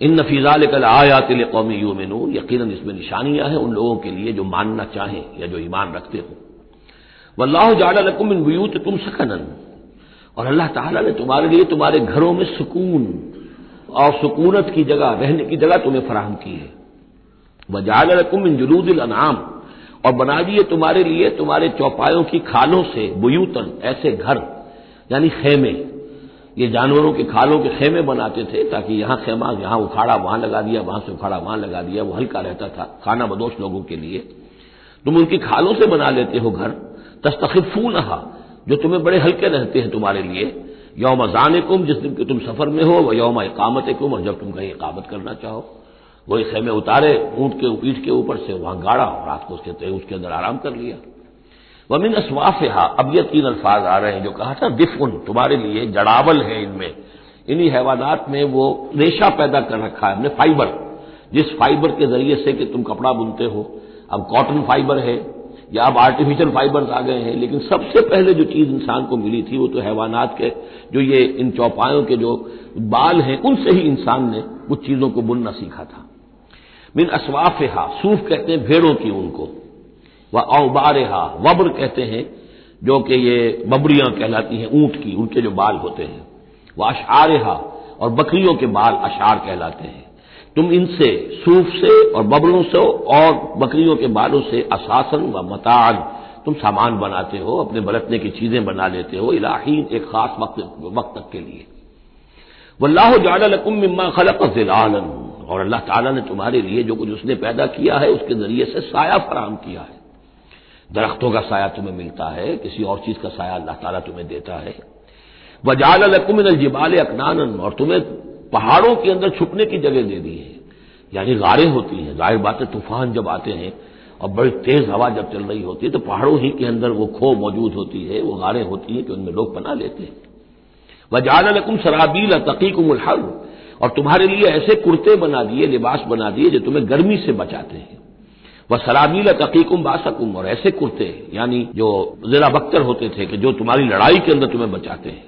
इन नफीज़ाल कल आयातिल कौमी यूमिनून यकीन इसमें निशानियाँ हैं उन लोगों के लिए जो मानना चाहें या जो ईमान रखते हो। वल्लाह जालकुम इन बयूत तुम सकनन। और अल्लाह ताला ने तुम्हारे लिए तुम्हारे घरों में सुकून और सुकूनत की जगह, रहने की जगह तुम्हें फराहम की है। वह जालकुम इन जुलूदिल अनाम। और बना दिए तुम्हारे लिए तुम्हारे चौपायों की खालों से बुयूतन, ऐसे घर, यानी खेमे ये जानवरों के खालों के खेमे बनाते थे ताकि यहाँ खेमा, यहाँ उखाड़ा, वहाँ लगा दिया, वहाँ से उखाड़ा, वहाँ लगा दिया, वो हल्का रहता था, खाना बदोश लोगों के लिए। तुम उनकी खालों से बना लेते हो घर। तस्तखिफू नहा जो तुम्हें बड़े हल्के रहते हैं तुम्हारे लिए। यौम जान कुम जिस दिन के तुम सफ़र में हो वह यौम इकामत कुम और जब तुम कहीं इकामत करना चाहो। वही खेमे उतारे, ऊँट के पीठ के ऊपर से वहाँ गाड़ा रात को उसके उसके अंदर आराम कर लिया। वमिन असवाफ अब ये तीन अल्फाज आ रहे हैं जो कहा था दिफुन तुम्हारे लिए जड़ावल है इनमें। इन्हीं हैवानात में वो रेशा पैदा कर रखा है, हमने फाइबर। जिस फाइबर के ज़रिए से कि तुम कपड़ा बुनते हो, अब कॉटन फाइबर है, या अब आर्टिफिशियल फाइबर्स आ गए हैं, लेकिन सबसे पहले जो चीज़ इंसान को मिली थी, वो तो हैवानात के, जो ये इन चौपायों के जो बाल हैं, उनसे ही इंसान ने कुछ चीज़ों को बुनना सीखा था। मिन असवाफ सूफ कहते हैं भेड़ों की उनको। व औबारहा वब्र कहते हैं, जो कि ये बबरियाँ कहलाती हैं, ऊँट की, उनके जो बाल होते हैं। वह अशारहा और बकरियों के बाल अशार कहलाते हैं। तुम इनसे, सूफ से और बबरों से और बकरियों के बालों से असासन व मताज तुम सामान बनाते हो, अपने बरतने की चीज़ें बना लेते हो, इलाहीन, एक खास वक्त वक्त तक के लिए। वल्लाह जालकुम मम्मा खलक जिलालन, और अल्लाह ताला ने तुम्हारे लिए जो कुछ उसने पैदा किया है, उसके ज़रिए से साया फराम किया है। दरख्तों का साया तुम्हें मिलता है, किसी और चीज़ का साया अल्लाह ताला तुम्हें देता है। वजाल लकुमिन जिबाल अकनान और तुम्हें पहाड़ों के अंदर छुपने की जगह दे दी है। यानी गारें होती हैं, ज़ाहिर बात है तूफ़ान जब आते हैं और बड़ी तेज हवा जब चल रही होती है तो पहाड़ों ही के अंदर वो खो मौजूद होती है, वो गारें होती हैं कि उनमें लोग बना लेते हैं। वजाल लकुम शराबील तकीकुम हर और तुम्हारे लिए ऐसे कुर्ते बना दिए, लिबास बना दिए, जो तुम्हें गर्मी से बचाते हैं। वह सलाबील तकीकुम बासकुम। और ऐसे कुर्ते, यानी जो जिला बख्तर होते थे कि जो तुम्हारी लड़ाई के अंदर तुम्हें बचाते हैं।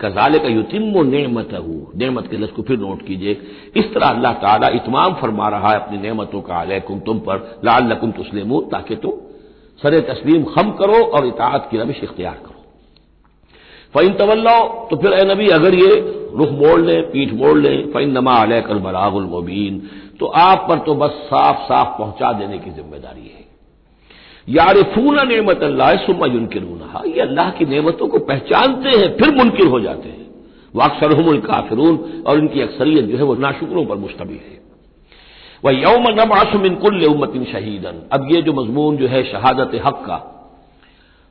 कजाले का युतिम नेमत नेमत के लफ्ज को फिर नोट कीजिए। इस तरह अल्लाह ताला इतमाम फरमा रहा है अपनी नेमतों का, अलैकुम तुम पर लाल लकुम तुस्लिम ताकि तुम सर तस्लीम खम करो और इतात की रविश इख्तियार करो। फ़ैन तवल्लो तो फिर ए नबी, अगर ये रुख मोड़ लें, पीठ मोड़ लें फ़ैन नमा अलैकल बलागुल तो आप पर तो बस साफ़ साफ़ पहुँचा देने की ज़िम्मेदारी है। यार फूना नेमत अल्लाह सुमा युनकिर ये अल्लाह की नेमतों को पहचानते हैं, फिर मुनकिर हो जाते हैं। अक्सर काफिरून, और इनकी अक्सरियत जो है वह नाशुकरों पर मुश्तबिल है। वह यौम नबासमिनकुल्ल उम्मतिन शहीदन। अब ये जो मजमून जो है, शहादत हक का,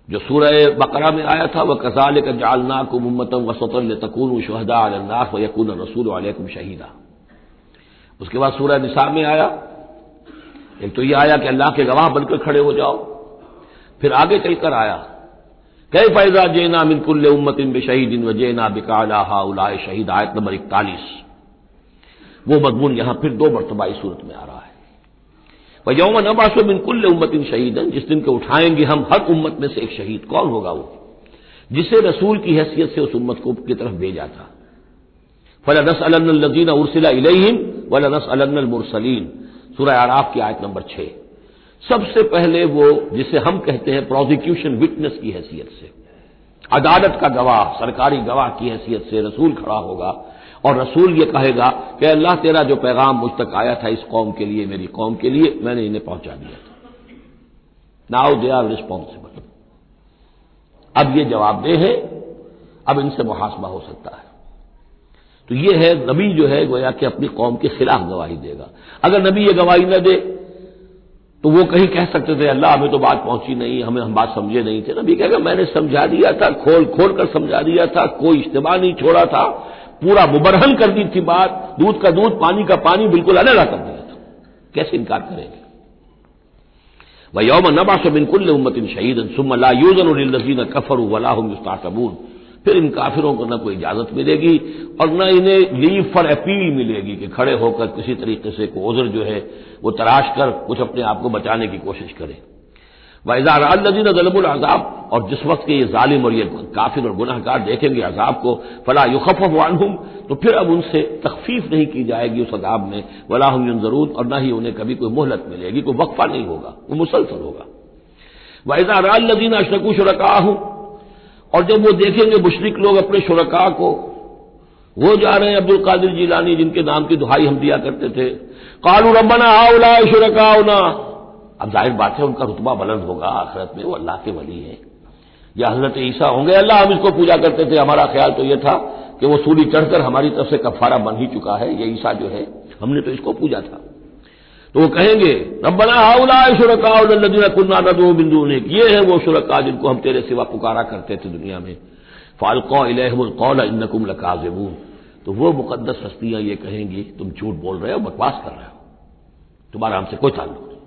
जो सूरह बकरा में आया था वह कसाल का जालना को मुम्मतम वसतल तकून शहदा अलनास व यकून रसूल अलैकुम शहीदा। उसके बाद सूरह निसा में आया। एक तो यह आया कि अल्लाह के गवाह बनकर खड़े हो जाओ। फिर आगे चलकर आया। कई फैजा जेना मिनकुल्ल उम्मतिन बेशहीदिन व जेना बिकाला उलाए शहीद, आयत नंबर इकतालीस। वो मजमून यहाँ फिर दो मरतबा इस सूरत में आ रहा है। वह यौम नबासो मिनकुल्ल उम्मतिन शहीदन, जिस दिन के उठाएँगे हम हर उम्मत में से एक शहीद। कौन होगा वो? जिसे रसूल की हैसियत से उस उम्मत को की तरफ़ भेजा था। फलनस अलजीन उर्सिला इलेहिम वलनस अलमुरसलीन सूरह आराफ की आयत नंबर छह सबसे पहले वो जिसे हम कहते हैं प्रोसिक्यूशन विटनेस की हैसियत से अदालत का गवाह सरकारी गवाह की हैसियत से रसूल खड़ा होगा और रसूल ये कहेगा कि अल्लाह तेरा जो पैगाम मुझ तक आया था इस कौम के लिए मेरी कौम के लिए मैंने इन्हें पहुँचा दिया था नाउ दे आर रिस्पॉन्सिबल अब ये जवाबदेह है अब इनसे मुहासबा हो सकता है तो ये है, नबी जो है, गोया कि अपनी कौम के खिलाफ गवाही देगा। अगर नबी ये गवाही न दे तो वो कहीं कह सकते थे, अल्लाह, हमें तो बात पहुँची नहीं, हमें, हम बात समझे नहीं थे। नबी कहेगा, मैंने समझा दिया था, खोल खोल कर समझा दिया था, कोई इज्तम नहीं छोड़ा था, पूरा मुबरहन कर दी थी बात, दूध का दूध, पानी का पानी, बिल्कुल अलग कर दिया था। कैसे इनकार करेंगे? वह यौम नबास बिनकुल्ल उम्मतिन शहीद सुमला यूजन नजीन कफर वलाह मुस्ताबून फिर इन काफिरों को न कोई इजाज़त मिलेगी और न इन्हें लीव फॉर अपील मिलेगी कि खड़े होकर किसी तरीके से को उजर जो है, वो तराश कर, कुछ अपने आप को बचाने की कोशिश करें। वजारदीन जलमुल अजाब और जिस वक्त के ये जालिम और ये काफिर और गुनाहगार देखेंगे अजाब को, फला युखफ वानहुम तो फिर अब उनसे तखफीफ नहीं की जाएगी उस अजाब में वलाहम ज़रूर और न ही उन्हें कभी कोई मोहलत मिलेगी, कोई वक्फा नहीं होगा वो मुसलसल होगा। वजारदीन अशरकू शुरका हूँ और जब वो देखेंगे मुशरक लोग अपने शुरका को, वो जा रहे हैं अब्दुल कादिर जीलानी, जिनके नाम की दुहाई हम दिया करते थे। कालू रबना हाउला शुरकाउना। अब ज़ाहिर बात है, उनका रुतबा बुलंद होगा आखिरत में, वो अल्लाह के वली है। या हज़रत ईसा होंगे, अल्लाह हम इसको पूजा करते थे। हमारा ख्याल तो यह था कि वो सूरी चढ़कर हमारी तरफ़ से कफारा बन ही चुका है। ये ईसा जो है, हमने तो इसको पूजा था। तो वो कहेंगे रबना हाउला शुरकाउल्लदीन कुन्ना नदो बिंदु ने ये है वो शुरका जिनको हम तेरे सिवा पुकारा करते थे दुनिया में। फालकौ इलहमुल इन्नकुम लकाजिबून। तो वो मुकदस हस्तियाँ ये कहेंगी, तुम झूठ बोल रहे हो, बकवास कर रहे हो। तुम्हारा हमसे कोई ताल्लुक नहीं।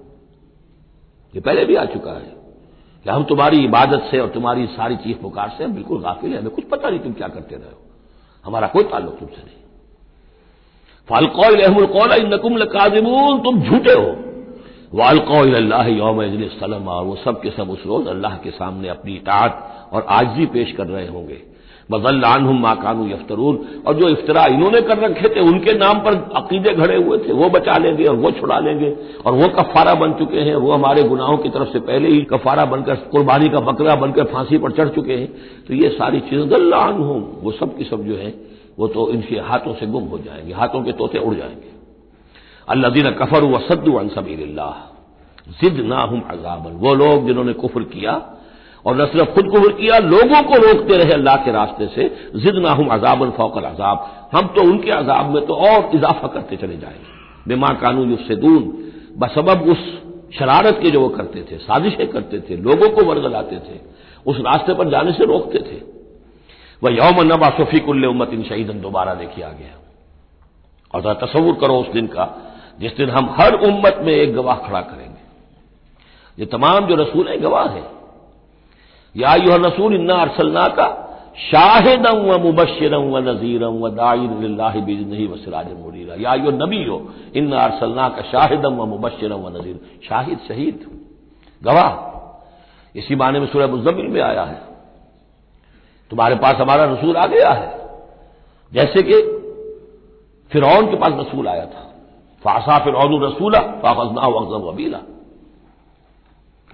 ये पहले भी आ चुका है कि हम तुम्हारी इबादत से और तुम्हारी सारी चीख पुकार से बिल्कुल गाफिल है। हमें कुछ पता नहीं तुम क्या करते रहे हो। हमारा कोई ताल्लुक तुमसे नहीं। फालकौल लकाजिमून तुम झूठे हो। वालकौल यौम सलम, और वो सब के सब उस रोज अल्लाह के सामने अपनी इतात और आजजी पेश कर रहे होंगे। बजल्लानहम माकानू यफ्तरून, और जो इफ्तरा इन्होंने कर रखे थे, उनके नाम पर अकीदे घड़े हुए थे, वो बचा लेंगे और वो छुड़ा लेंगे, और वो कफारा बन चुके हैं। वो हमारे गुनाहों की तरफ़ से पहले ही कफारा बनकर, कुर्बानी का बकरा बनकर फांसी पर चढ़ चुके हैं। तो ये सारी चीज़ें गल्लान हूँ वो सब की सब जो है वो तो इनके हाथों से गुम हो जाएँगे, हाथों के तोते उड़ जाएँगे। अल्लाह दिन कफर व सद्दू अनसबील्ला जिद ना हम अजाबन। वो लोग जिन्होंने कुफर किया, और न सिर्फ़ खुद कुफर किया, लोगों को रोकते रहे अल्लाह के रास्ते से जिद ना हम अजाबन फौकल अजाब। हम तो उनके अजाब में तो और इजाफा करते चले जाएँगे। बेमा कानून युसदून बसबब उस शरारत के जो वो करते थे, साजिशें करते थे, लोगों को वर्गलाते थे, उस रास्ते पर जाने से रोकते थे। वह यौम नबा शफीकुल्ल उम्मत इन शहीदन, दोबारा देखिए आ गया और जरा तस्वुर करो उस दिन का, जिस दिन हम हर उम्मत में एक गवाह खड़ा करेंगे। ये तमाम जो रसूल हैं, गवाह हैं। या यह रसूल, इन्ना अरसलना का शाहिदम व मुबशरम व नजीरम व दाइन नहीं व मुरीरा। या यो नबी हो इन अरसलना का शाहिदम व मुबशरम व नजीर शाहिद, शहीद, गवाह। इसी माने में सूर्य मुजमिल में आया है। तुम्हारे पास हमारा रसूल आ गया है। जैसे कि फिर के पास रसूल आया था। फासा फिर रसूला फाफजना वक्जम वबीला।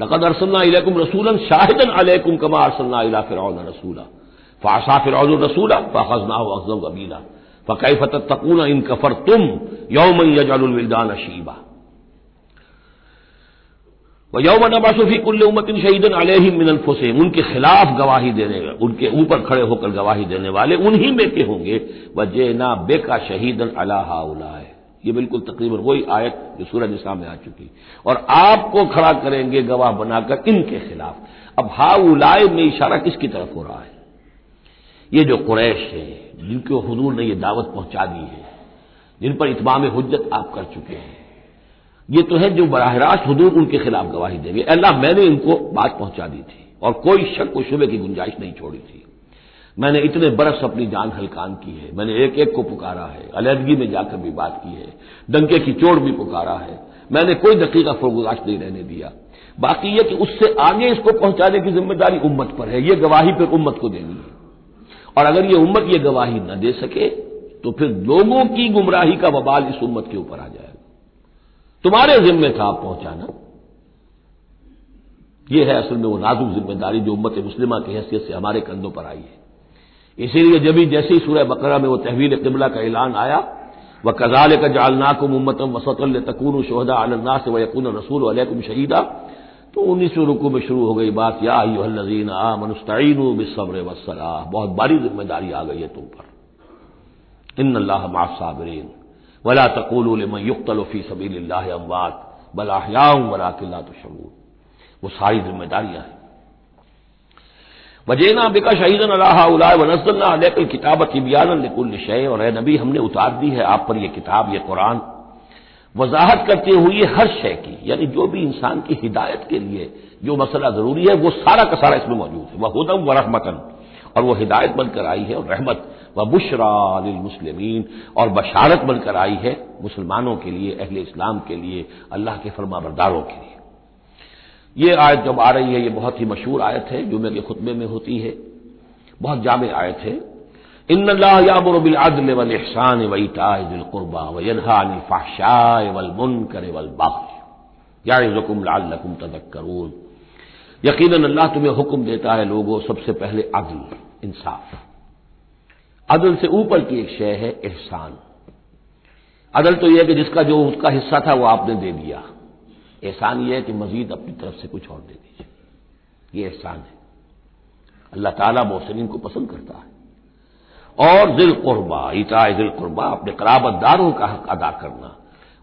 लकद अरसलना इलकुम रसूलन शाहिदन अलैकुम कमा अरसलना इला फिरौन रसूला। फासा फिरौन रसूला फाखजना वक्जम वबीला। फ़कैफ तकून इन कफर तुम यौम यजालविलदान वह यौम नबासुफी कुल्ल उम्मतिन शहीदन अलहिम मिनल फुसेम उनके खिलाफ गवाही देने उनके ऊपर खड़े होकर गवाही देने वाले उन्हीं में के होंगे। वह ना बेका शहीदन अला उलाए ये बिल्कुल तकरीबन वही आयत जो सूरज निशा में आ चुकी और आपको खड़ा करेंगे गवाह बनाकर इनके खिलाफ। अब हा उलाए में इशारा किसकी तरफ़ हो रहा है? ये जो कुरैश है, जिनको हजूर ने यह दावत पहुँचा दी है, जिन पर इतमाम हजत आप कर चुके हैं। ये तो है जो बराह रास्त हजूर उनके खिलाफ गवाही देंगे। अल्लाह, मैंने इनको बात पहुँचा दी थी और कोई शक व शुबे की गुंजाइश नहीं छोड़ी थी। मैंने इतने बरस अपनी जान हलकान की है। मैंने एक एक को पुकारा है। अलहदगी में जाकर भी बात की है। डंके की चोट भी पुकारा है। मैंने कोई दकीका फरगुजाश नहीं रहने दिया। बाकी यह कि उससे आगे इसको पहुँचाने की ज़िम्मेदारी उम्मत पर है। यह गवाही फिर उम्मत को देनी है। और अगर यह उम्मत यह गवाही न दे सके तो फिर लोगों की गुमराही का बवाल इस उम्मत के ऊपर आ जाएगा। तुम्हारे जिम्मे था आप पहुंचाना। यह है असल में वो नाजुक ज़िम्मेदारी जो उम्मत मुस्लिमा की हैसियत से हमारे कंधों पर आई है। इसीलिए जब ही जैसे सूर्य बकरा में वो तहवील किबला का ऐलान आया वह कजाल का जालना को मुम्मतम वसतल तकून शहदा अलन्ना से वयकून रसूल अलैकुम शहीदा। तो उन्नीसवें रुकू में शुरू हो गई बात, या नजीन आ मनुस्तीन बिसब्र वसलाह बहुत बड़ी ज़िम्मेदारी आ गई है तुम पर। इन अल्लाह मासाबरीन वला तकूल युक्तलफ़ी सबील अमवात बलाहयाम वला किल्ला तो शबूर वो सारी जिम्मेदारियाँ हैं। वजेना बिका शहीदन अल्लाह वनसल्ला अलकल किताबत बियान निकुल शय, और नबी हमने उतार दी है आप पर यह किताब यह कुरान। वजाहत करते हुए हर शय की, यानी जो भी इंसान की हिदायत के लिए जो मसला ज़रूरी है, वो सारा का सारा इसमें मौजूद है। वह हुदम व रहमतन, और वह हिदायत बनकर आई है, और रहमत व बुशरा और बशारत बनकर आई है मुसलमानों के लिए, अहले इस्लाम के लिए, अल्लाह के फरमा बरदारों के लिए। ये आयत जब आ रही है, ये बहुत ही मशहूर आयत है, जुमे के खुतबे में होती है। बहुत जाम आयत है। इन याबरबिलदल वल एहसान वईताबिलकुरबा वनहानी फ़ाशाय वल मुनकर वल बाग। याकुम लालकुम तदक यकीन अल्लाह तुम्हें हुक्म देता है लोगों, सबसे पहले अदल, इंसाफ। अदल से ऊपर की एक शय है एहसान। अदल तो यह है कि जिसका जो उसका हिस्सा था वो आपने दे दिया। एहसान यह है कि मजीद अपनी तरफ़ से कुछ और दे दीजिए। ये एहसान है। अल्लाह ताला मोहसिन को पसंद करता है। और दिल कुर्बा इता दिल कुर्बा, अपने कराबतदारों का हक अदा करना,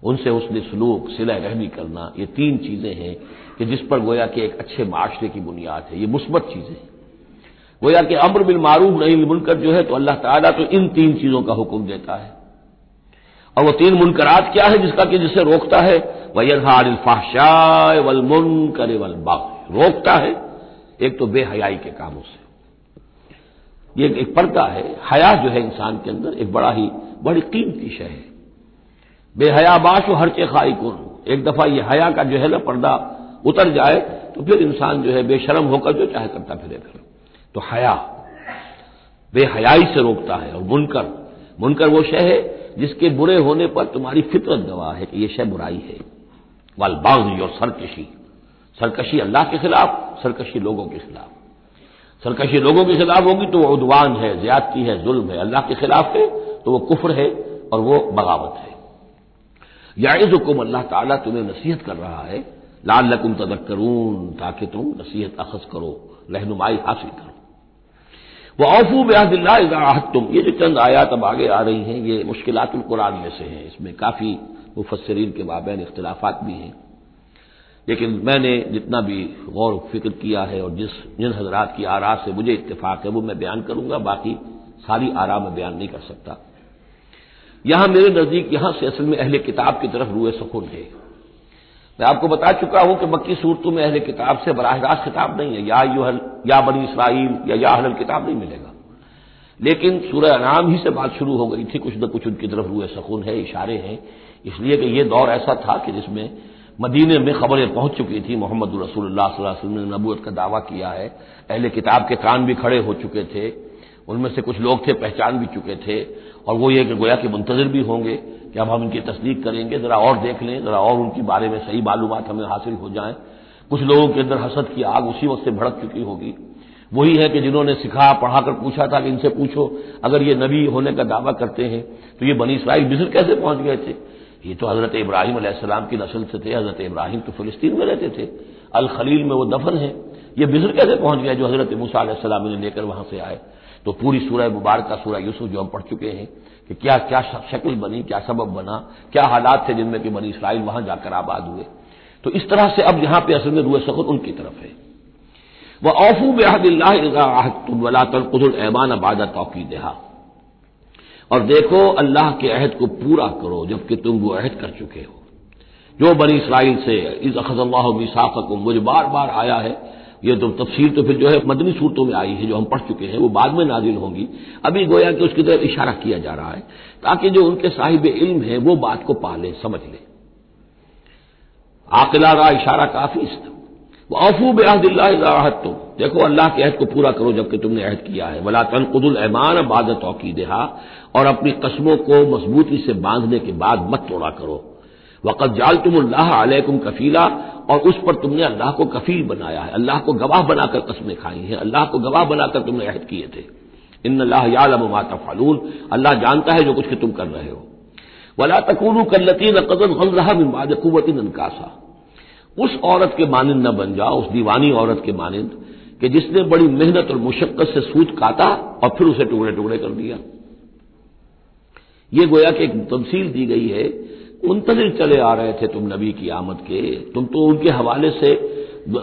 उनसे उसने सलूक सिला रहमी करना, ये तीन चीज़ें हैं कि जिस पर गोया कि एक अच्छे माशरे की बुनियाद है, ये मुस्बत चीज़ें हैं। गोया कि अम्र बिल मारूफ नहीं मुनकर जो है तो अल्लाह ताला तो इन तीन चीज़ों का हुक्म देता है। और वो तीन मुनकरात क्या है जिसका कि जिसे रोकता है? वयनहारिलफाशाय वल मुनकर वल बाग। रोकता है, एक तो बेहयाई के कामों से। ये एक पर्दा है, हया जो है इंसान के अंदर, एक बड़ा ही, बड़ी कीमती शय है। बेहयाबाश हर चे खाई कौन एक दफ़ा ये हया का जो है ना पर्दा उतर जाए तो फिर इंसान जो है बेशरम होकर जो चाहे करता फिरे फिर। तो हया। बेहयाई से रोकता है और मुनकर। मुनकर वो शय है जिसके बुरे होने पर तुम्हारी फितरत गवाह है कि यह शय बुराई है। वाल बागी और सरकशी। सरकशी अल्लाह के खिलाफ, सरकशी लोगों के खिलाफ। सरकशी लोगों के खिलाफ होगी तो वह उदवान है, ज्यादती है, जुल्म है। अल्लाह के खिलाफ है तो वह कुफर है और वह बगावत है। याइज हुकुम अल्लाह ताला तुम्हें नसीहत कर रहा है। लाल लकुम तदक करून ताकि तुम नसीहत अखज करो, रहनुमाई हासिल करो। वह औफू बेहदिल्लाहत ये जो चंद आयात अब आगे आ रही हैं, ये मुश्किल कुरान में से हैं। इसमें काफ़ी मुफसरीन के माबेन इख्तलाफात भी हैं। लेकिन मैंने जितना भी गौर फ़िक्र किया है और जिस जिन हजरात की आरा से मुझे इतफाक है, वो मैं बयान करूँगा, बाकी सारी आरा में बयान नहीं कर सकता। यहाँ मेरे नज़दीक, यहाँ से असल में अहले किताब की तरफ़ रुए सुकून है। मैं आपको बता चुका हूँ कि मक्की सूरतों में अहले किताब से बराह रास्त किताब नहीं है। या यूहल या बनी इसराइल या या हल किताब नहीं मिलेगा। लेकिन सूर्य अनाम ही से बात शुरू हो गई थी, कुछ न कुछ उनकी तरफ़ रुए सकून है, इशारे हैं। इसलिए कि यह दौर ऐसा था कि जिसमें मदीने में खबरें पहुँच चुकी थी। मोहम्मद रसूलुल्लाह ने नबूत का दावा किया है। अहले किताब के कान भी खड़े हो चुके थे। उनमें से कुछ लोग थे, पहचान भी चुके थे। और वो ये कि गोया के मुंतजर भी होंगे कि अब हम इनकी तस्दीक करेंगे। जरा और देख लें, जरा और उनके बारे में सही मालूम हमें हासिल हो जाए। कुछ लोगों के अंदर हसद की आग उसी वक्त से भड़क चुकी होगी। वही है कि जिन्होंने सिखा, पढ़ाकर पूछा था कि इनसे पूछो, अगर ये नबी होने का दावा करते हैं तो ये बनी इसराइल मिस्र कैसे पहुँच गए थे? ये तो हज़रत इब्राहिम अलैहिस्सलाम की नस्ल से थे। हज़रत इब्राहिम तो फिलिस्तीन में रहते थे। अल खलील में वो दफन है। ये मिस्र कैसे पहुँच गया जो हज़रत मूसा ने लेकर वहाँ से आए? तो पूरी सूरह मुबारक का सूरह यूसुफ जो हम पढ़ चुके हैं कि क्या क्या शक्ल बनी, क्या सबब बना, क्या हालात थे जिनमें कि बनी इसराइल वहाँ जाकर आबाद हुए। तो इस तरह से अब यहाँ पर असल में रुए सकुत उनकी तरफ़ है। वह औफू बेहदिल्ला तलकुल आबादा तोकी देहा और देखो, अल्लाह के अहद को पूरा करो, जबकि तुम वो अहद कर चुके हो। जो बनी इसराइल से इस अखजल्ला मिसाफकुम मुझे बार बार आया है, ये तो तफसीर तो फिर जो है मदनी सूरतों में आई है, जो हम पढ़ चुके हैं, वो बाद में नाजिल होंगी। अभी गोया कि उसकी तरफ़ इशारा किया जा रहा है, ताकि जो उनके साहिब इल्म है, वो बात को पा ले समझ ले। आकिला रहा इशारा काफ़ी वो अफू बेहदिल्लाहत तुम देखो, अल्लाह के अहद को पूरा करो जबकि तुमने अहद किया है। वला तन तनकुदुल ऐमान बाद तोकीदहा। और अपनी कस्मों को मजबूती से बांधने के बाद मत तोड़ा करो। वक़त जाल तुम अल्लाह अलैकुम कफीला। और उस पर तुमने अल्लाह को कफील बनाया है। अल्लाह को गवाह बनाकर कस्में खाई हैं। अल्लाह को गवाह बनाकर तुमने अहद किए थे। इन अल्लाह यालमा तफालून अल्लाह जानता है जो कुछ कि तुम कर रहे हो। वला तकून कल्लती नकदन गम रहा ननकासा उस औरत के मानंद न बन जाओ, उस दीवानी औरत के मानंद, कि जिसने बड़ी मेहनत और मुशक्कत से सूत काटा और फिर उसे टुकड़े टुकड़े कर दिया। ये गोया कि एक तमसील दी गई है, मुंतजिर चले आ रहे थे तुम नबी की आमद के। तुम तो उनके हवाले से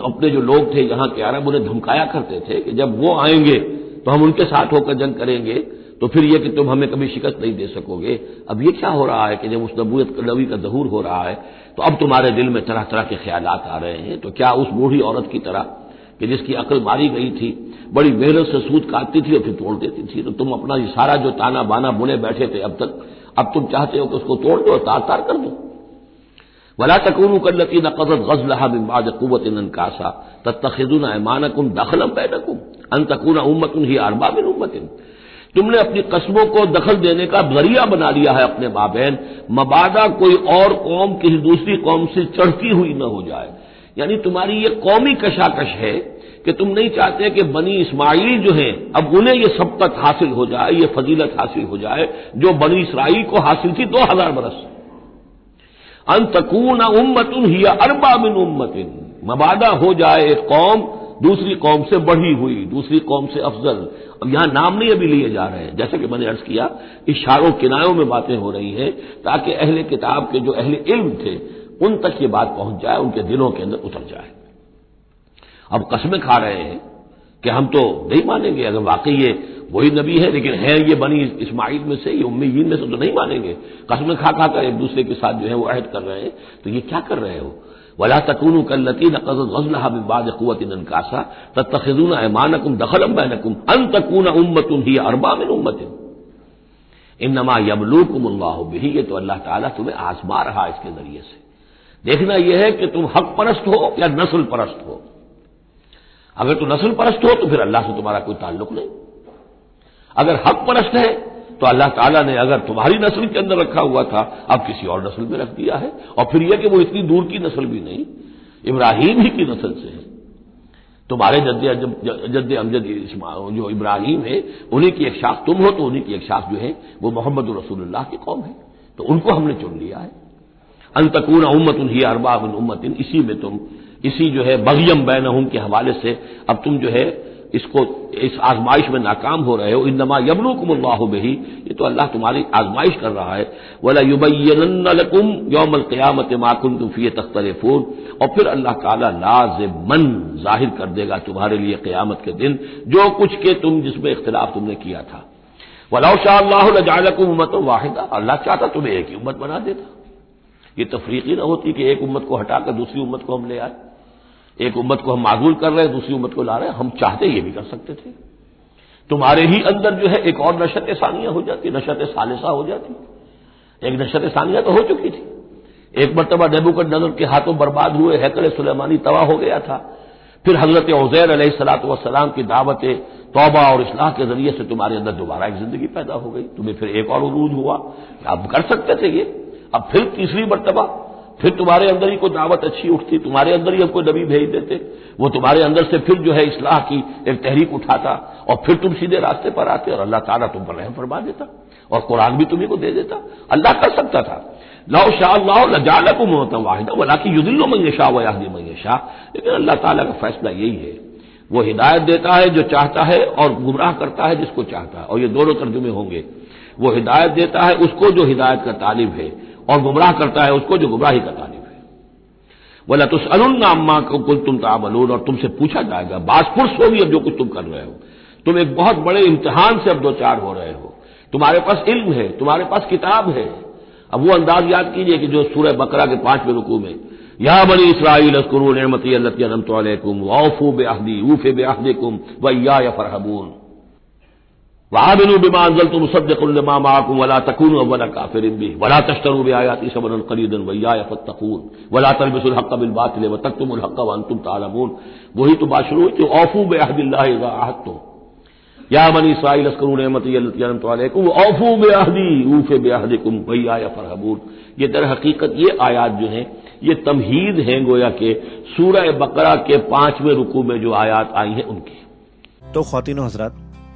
अपने जो लोग थे यहाँ के अरब, उन्हें धमकाया करते थे कि जब वो आएँगे तो हम उनके साथ होकर जंग करेंगे। तो फिर यह कि तुम हमें कभी शिकस्त नहीं दे सकोगे। अब ये क्या हो रहा है कि जब उस नबूत नबी का जहूर हो रहा है तो अब तुम्हारे दिल में तरह तरह के ख्याल आ रहे हैं। तो क्या उस बूढ़ी औरत की तरह कि जिसकी अकल मारी गई थी, बड़ी मेहनत से सूद काटती थी और फिर तोड़ देती थी? तो तुम अपना सारा जो ताना बाना बुने बैठे थे अब तक, अब तुम चाहते हो कि उसको तोड़ दो और तार तार कर दो? वला तकून कल्लती नकदत गजलहा बिबाद कुत कासा तत्खिजुन ऐमानकुम दखलम बैनकुम, अन तकून उम्मतुन ही अरबा बिन उम्मतिन। तुमने अपनी कस्मों को दखल देने का ज़रिया बना लिया है अपने माबेन मबादा कोई और कौम किसी दूसरी कौम से चढ़ती हुई न हो जाए। यानी तुम्हारी ये कौमी कशाकश है कि तुम नहीं चाहते कि बनी इस्माइल जो है, अब उन्हें ये सबकत हासिल हो जाए, ये फजीलत हासिल हो जाए, जो बनी इसराइल को हासिल थी दो हज़ार बरस। अंतकून उम्मतुन ही अरबा बिन उम्मतिन। मबादा हो जाए एक कौम दूसरी कौम से बढ़ी हुई, दूसरी कौम से अफजल। अब यहाँ नाम नहीं अभी लिए जा रहे हैं। जैसे कि मैंने अर्ज़ किया, इशारों किनायों में बातें हो रही हैं, ताकि अहले किताब के जो अहले इल्म थे, उन तक ये बात पहुँच जाए, उनके दिलों के अंदर उतर जाए। अब कस्में खा रहे हैं कि हम तो नहीं मानेंगे। अगर वाकई ये वही नबी है, लेकिन है ये बनी इस्माइल में से, ये उम्मीद में से तो नहीं मानेंगे। कस्में खा खा कर एक दूसरे के साथ जो है वो अहद कर रहे हैं। तो ये क्या कर रहे हो? वला तकून कल्लती नकजलहा बिबाद ननकासा तखजून ऐमानकुम दखलम बैनकुम, अन तकून उम्मतुन ही अरबा मिन उम्मतिन। इन नमा यबलूकुम अल्लाह ये तो अल्लाह ताला तुम्हें आजमा रहा इसके ज़रिए से। देखना यह है कि तुम हक परस्त हो या नस्ल परस्त हो। अगर तुम नस्ल परस्त हो तो फिर अल्लाह से तुम्हारा कोई ताल्लुक नहीं। अगर हक परस्त है तो अल्लाह ताला ने अगर तुम्हारी नस्ल के अंदर रखा हुआ था, अब किसी और नस्ल में रख दिया है। और फिर यह कि वो इतनी दूर की नस्ल भी नहीं, इब्राहिम ही की नस्ल से है। तुम्हारे जद्द अमजद जो इब्राहिम है, उन्हीं की एक शाख तुम हो तो उन्हीं की एक शाख जो है, वो मोहम्मद रसूलुल्लाह की कौम है। तो उनको हमने चुन लिया है। अंतकून उम्मत ही अरबाब उम्मतिन, इसी में तुम, इसी जो है, बगियम बैन के हवाले से, अब तुम जो है इसको, इस आजमाइश में नाकाम हो रहे हो इन नमा यबलूकुम में ही ये तो अल्लाह तुम्हारी आजमाइश कर रहा है। वला युबैनकुम यौमल क्यामत माकुन तुफी तख्तरफून और फिर अल्लाह ताला लाज मन ज़ाहिर कर देगा तुम्हारे लिए क्यामत के दिन, जो कुछ के तुम, जिसमें इख्तलाफ तुमने किया था। वलाउ शाह उम्मत वाहिदा। अल्लाह चाहता तुम्हें एक ही उम्मत बना देता। ये तफरीकी ना होती कि एक उम्मत को हटाकर दूसरी उम्मत को हम ले आए। एक उम्मत को हम माजूल कर रहे हैं, दूसरी उम्मत को ला रहे हैं, हम चाहते ये भी कर सकते थे। तुम्हारे ही अंदर जो है एक और नशत सानिया हो जाती, नशत सालिसा हो जाती। एक नशत सानिया तो हो चुकी थी। एक मरतबा नेबूकट नज़र के हाथों बर्बाद हुए हैकर सुलेमानी तबाह हो गया था। फिर हज़रत उजैर वसलाम की दावत, तोबा और इसलाह के ज़रिए से तुम्हारे अंदर दोबारा एक ज़िंदगी पैदा हो गई। तुम्हें फिर एक और उरूज हुआ। आप कर सकते थे ये। अब फिर तीसरी मरतबा फिर तुम्हारे अंदर ही कोई दावत अच्छी उठती, तुम्हारे अंदर ही हम कोई नबी भेज देते। वो तुम्हारे अंदर से फिर जो है इसलाह की एक तहरीक उठाता और फिर तुम सीधे रास्ते पर आते और अल्लाह ताला तुम पर रहम फरमा देता और कुरान भी तुम्हें को दे देता। अल्लाह कर सकता था। लाओ शाह अल्लाह लजाला को मोहतम वाहिदा वला की युदिल्लो मंगे शाह वयाहदी मंगे शाह लेकिन अल्लाह ताला का फैसला यही है। वो हिदायत देता है जो चाहता है और गुमराह करता है जिसको चाहता है। और ये दोनों तर्जुमे होंगे। वो हिदायत देता है, उसको जो हिदायत का तालिब है। और गुमराह करता है उसको जो गुमराही का तालिब है। बोला तो अम्मा को कुल तुम तामलून और तुमसे पूछा जाएगा बासपुरस होगी अब जो कुछ तुम कर रहे हो। तुम एक बहुत बड़े इम्तिहान से अब दो चार हो रहे हो। तुम्हारे पास इल्म है, तुम्हारे पास किताब है। अब वो अंदाज याद कीजिए कि जो सूर्य बकरा के पाँचवें रुकू में, या बनी इसराइल अस्कुरू नमती अनमतुम वाफू बेहदी ऊफे बेहदे कुम वैया फरहबून। वाबिन बिमा तुम सदकुल्लमाकुम वला तकून वला काफिर भी वला तश्तरू बे आयाती सबन करीदन वैया फतकून वला तरबिसुल बिल बातिल व तकतुमुल हक वन तुम तालमून वही तो बात शुरू हुई कि औफू बेहदिल्लाहत तो या बनी इसराइल अस्करू नमतम औफू बेहदी ऊफे बेहदिकुम वैया फरहबून ये दर हकीकत ये आयात जो है ये तमहीद हैं गोया के सूरह बकरा के पाँचवें रुकू में जो आयात आई हैं उनकी तो खातिनों हजरात